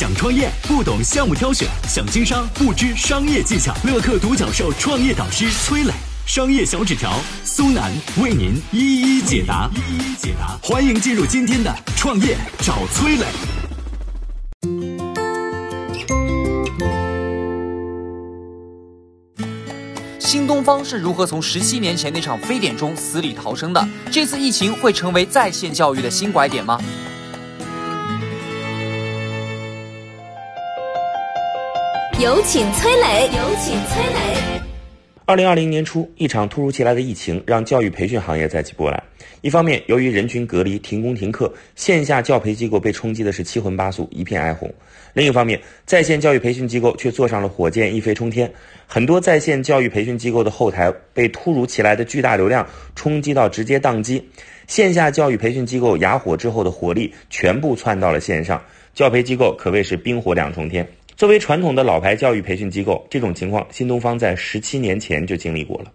想创业不懂项目挑选，想经商不知商业技巧。乐客独角兽创业导师崔磊，商业小纸条苏南为您一一解答。一一解答，欢迎进入今天的创业找崔磊。新东方是如何从十七年前那场非典中死里逃生的？这次疫情会成为在线教育的新拐点吗？有请崔磊，有请崔磊。二零二零年初，一场突如其来的疫情让教育培训行业再起波澜。一方面，由于人群隔离、停工停课，线下教培机构被冲击的是七荤八素，一片哀鸿；另一方面，在线教育培训机构却坐上了火箭，一飞冲天。很多在线教育培训机构的后台被突如其来的巨大流量冲击到，直接宕机。线下教育培训机构哑火之后的火力全部窜到了线上，教培机构可谓是冰火两重天。作为传统的老牌教育培训机构，这种情况新东方在十七年前就经历过了。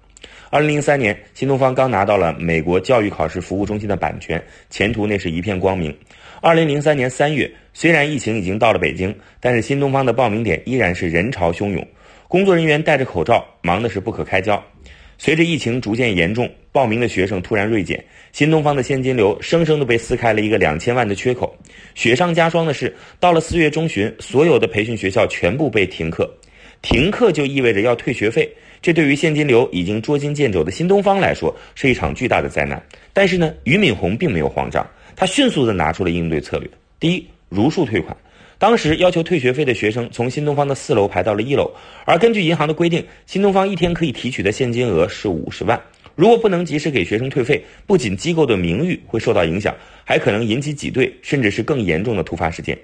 二零零三年，新东方刚拿到了美国教育考试服务中心的版权，前途那是一片光明。二零零三年三月，虽然疫情已经到了北京，但是新东方的报名点依然是人潮汹涌，工作人员戴着口罩，忙的是不可开交。随着疫情逐渐严重，报名的学生突然锐减，新东方的现金流生生的被撕开了一个两千万的缺口。雪上加霜的是，到了四月中旬，所有的培训学校全部被停课。停课就意味着要退学费，这对于现金流已经捉襟见肘的新东方来说是一场巨大的灾难。但是呢，俞敏洪并没有慌张，他迅速的拿出了应对策略。第一，如数退款。当时要求退学费的学生从新东方的四楼排到了一楼，而根据银行的规定，新东方一天可以提取的现金额是五十万。如果不能及时给学生退费，不仅机构的名誉会受到影响，还可能引起挤兑，甚至是更严重的突发事件。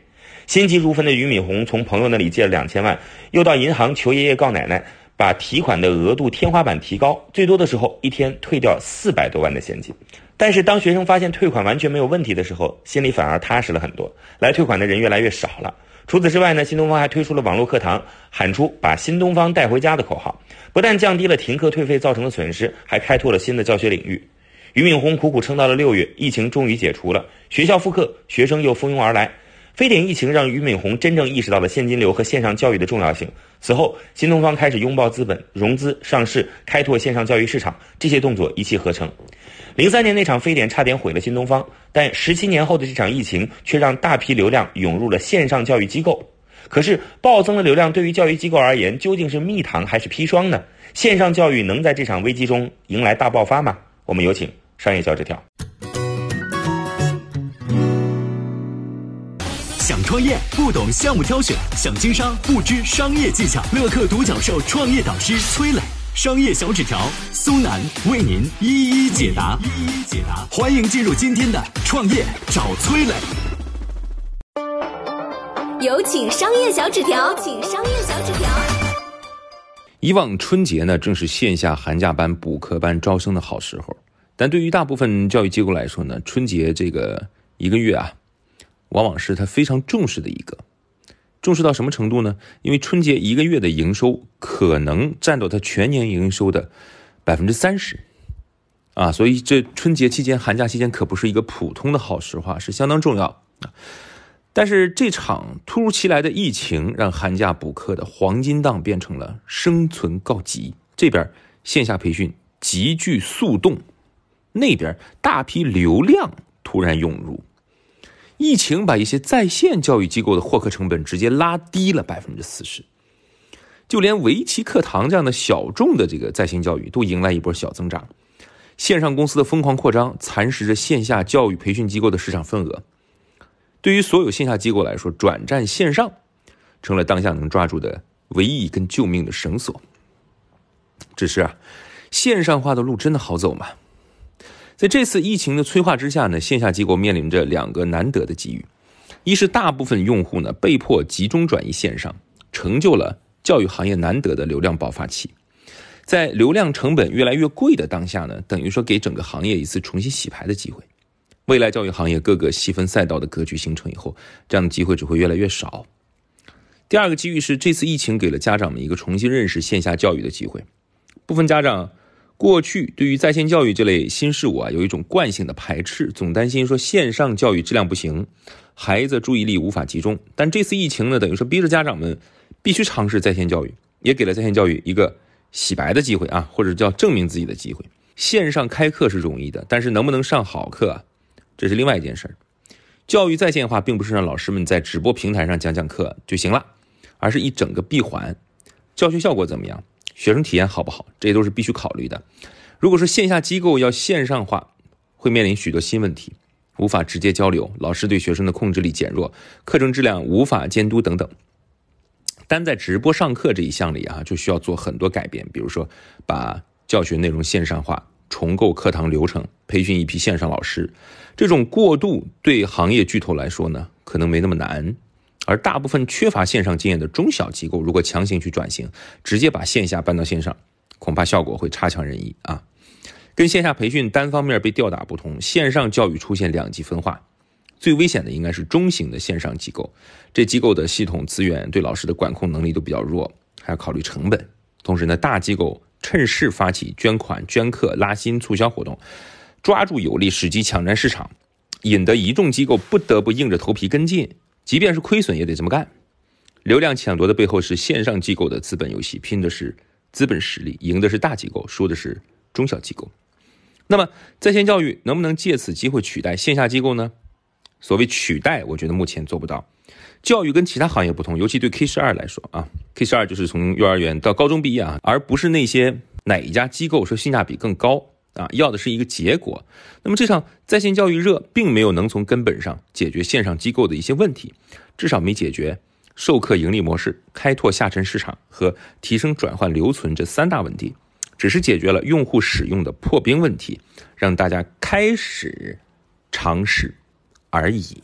心急如焚的俞敏洪从朋友那里借了两千万，又到银行求爷爷告奶奶，把提款的额度天花板提高，最多的时候一天退掉四百多万的现金。但是当学生发现退款完全没有问题的时候，心里反而踏实了很多，来退款的人越来越少了。除此之外呢，新东方还推出了网络课堂，喊出“把新东方带回家”的口号，不但降低了停课退费造成的损失，还开拓了新的教学领域。俞敏洪苦苦撑到了六月，疫情终于解除了，学校复课，学生又蜂拥而来。非典疫情让俞敏洪真正意识到了现金流和线上教育的重要性。此后，新东方开始拥抱资本、融资、上市、开拓线上教育市场，这些动作一气呵成。零三年那场非典差点毁了新东方，但十七年后的这场疫情却让大批流量涌入了线上教育机构。可是，暴增的流量对于教育机构而言，究竟是蜜糖还是砒霜呢？线上教育能在这场危机中迎来大爆发吗？我们有请商业小纸条。创业不懂项目挑选，想经商不知商业技巧。乐客独角兽创业导师崔磊，商业小纸条苏南为您一一解答。一一解答，欢迎进入今天的创业找崔磊。有请商业小纸条，请商业小纸条。以往春节呢，正是线下寒假班、补课班招生的好时候，但对于大部分教育机构来说呢，春节这个一个月啊。往往是他非常重视的一个，重视到什么程度呢？因为春节一个月的营收可能占到他全年营收的百分之三十，啊，所以这春节期间、寒假期间可不是一个普通的好时话，是相当重要。但是这场突如其来的疫情，让寒假补课的黄金档变成了生存告急。这边线下培训急剧速冻，那边大批流量突然涌入。疫情把一些在线教育机构的获客成本直接拉低了百分之四十，就连围棋课堂这样的小众的这个在线教育都迎来一波小增长。线上公司的疯狂扩张蚕食着线下教育培训机构的市场份额。对于所有线下机构来说，转战线上成了当下能抓住的唯一一根救命的绳索。只是啊，线上化的路真的好走吗？在这次疫情的催化之下呢，线下机构面临着两个难得的机遇：一是大部分用户呢被迫集中转移线上，成就了教育行业难得的流量爆发期；在流量成本越来越贵的当下呢，等于说给整个行业一次重新洗牌的机会。未来教育行业各个细分赛道的格局形成以后，这样的机会只会越来越少。第二个机遇是这次疫情给了家长们一个重新认识线下教育的机会，部分家长。过去对于在线教育这类新事物啊，有一种惯性的排斥，总担心说线上教育质量不行，孩子注意力无法集中。但这次疫情呢，等于说逼着家长们必须尝试在线教育，也给了在线教育一个洗白的机会啊，或者叫证明自己的机会。线上开课是容易的，但是能不能上好课啊，这是另外一件事儿。教育在线化并不是让老师们在直播平台上讲讲课就行了，而是一整个闭环，教学效果怎么样，学生体验好不好，这些都是必须考虑的。如果是线下机构要线上化，会面临许多新问题，无法直接交流，老师对学生的控制力减弱，课程质量无法监督等等。单在直播上课这一项里啊，就需要做很多改变，比如说把教学内容线上化。重构课堂流程，培训一批线上老师，这种过渡对行业巨头来说呢，可能没那么难。而大部分缺乏线上经验的中小机构，如果强行去转型，直接把线下搬到线上，恐怕效果会差强人意啊。跟线下培训单方面被吊打不同，线上教育出现两极分化，最危险的应该是中型的线上机构，这机构的系统资源对老师的管控能力都比较弱，还要考虑成本。同时呢，大机构。趁势发起捐款、捐课、拉新促销活动，抓住有利时机抢占市场，引得一众机构不得不硬着头皮跟进，即便是亏损也得这么干。流量抢夺的背后是线上机构的资本游戏，拼的是资本实力，赢的是大机构，输的是中小机构。那么，在线教育能不能借此机会取代线下机构呢？所谓取代，我觉得目前做不到。教育跟其他行业不同，尤其对 K 十二来说啊，K 十二就是从幼儿园到高中毕业啊，而不是那些哪一家机构说性价比更高啊，要的是一个结果。那么这场在线教育热并没有能从根本上解决线上机构的一些问题，至少没解决授课盈利模式、开拓下沉市场和提升转换留存这三大问题，只是解决了用户使用的破冰问题，让大家开始尝试而已。